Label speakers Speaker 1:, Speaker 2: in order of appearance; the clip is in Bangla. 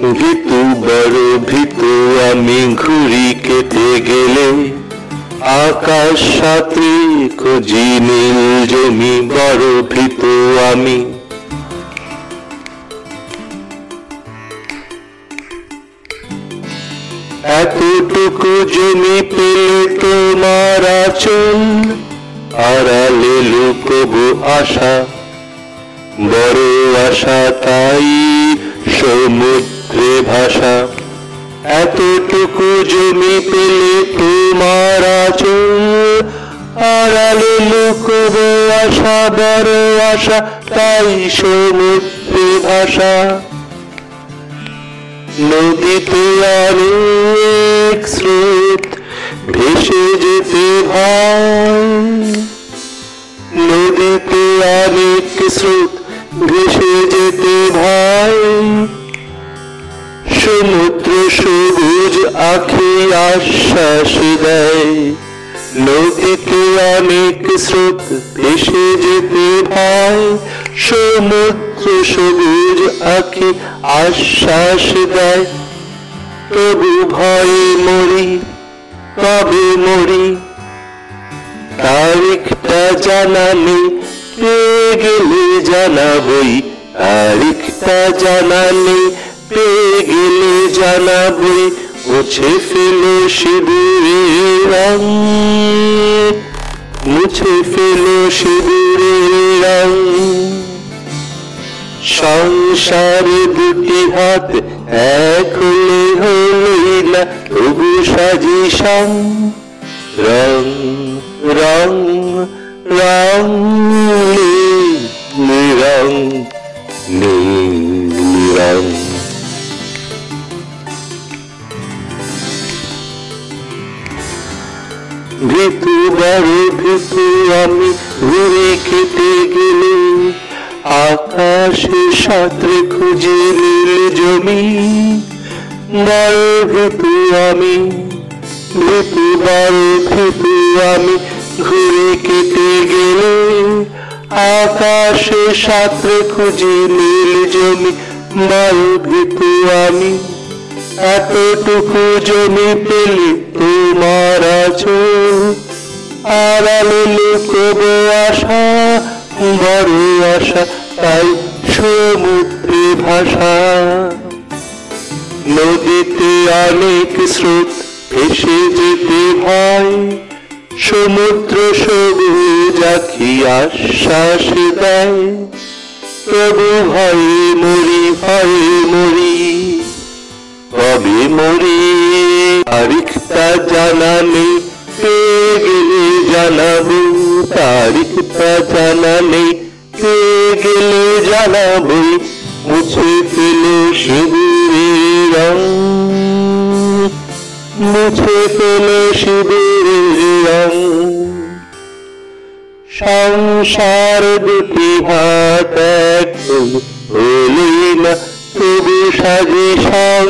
Speaker 1: ভিতু বড় ভিতু আমি ঘুরি কেটে গেলে, আকাশ সাথে খুঁজি নীল জমি, বড় ভিতু আমি। এতটুকু জমি পেলে তোমার আচল, আড়ালে লুকবো আশা, বড় আশা তাই সমুদ্রে ভাষা, এতটুকু জমি পেলে তোমার আচল। আড়ালে লুকবো আশা, বড় আশা, তাই সমুদ্রে ভাষা। নদীতে আখি আশ্বাস দেয় নদীতে অনেক স্রোত ভেসে যেতে ভয় সমুদ্র সবুজ আখি আশ্বাস দেয়। তবু ভয়ে মরি, কবে মরি? তারিখটা জানালে পেয়ে গেলে জানাবই? তারিখটা জানালে পেয়ে গেলে জানাবই? মুছে ফেলো শিবিরের রং। মুছে ফেলো শিবিরের রং। সংসারে দুটি হাত, এক হলে তবু সাজি সং রং রং আমি ঘুরে কেটে গেলে আকাশে সাঁতরে খুঁজে নীল জমি। বড় ভিতু আমি বড় ভিতু আমি ঘুরে কেটে গেলে আকাশে সাঁতরে খুঁজে নীল জমি। বড় ভিতু আমি, এতটুকু জমি পেলে তোমার আছো। আড়ালে লুকবো আশা, বড় আশা, তাই সমুদ্রে ভাষা। নদীতে অনেক স্রোত ভেসে যেতে ভয় সমুদ্র সবুজ আখি আশ্বাস দেয়। তবু ভয়ে মরি ভয়ে মরি কবে মরি, তারিখটা জানালে পেয়ে গেলে জানাব তারিখটা জানালে পেয়ে গেলে জানাব, মুছে ফেলে শিবিরের মুছে ফেলে শিবিরের রং। সংসার দুটি হাত এক হলি না তবু সাজি সং।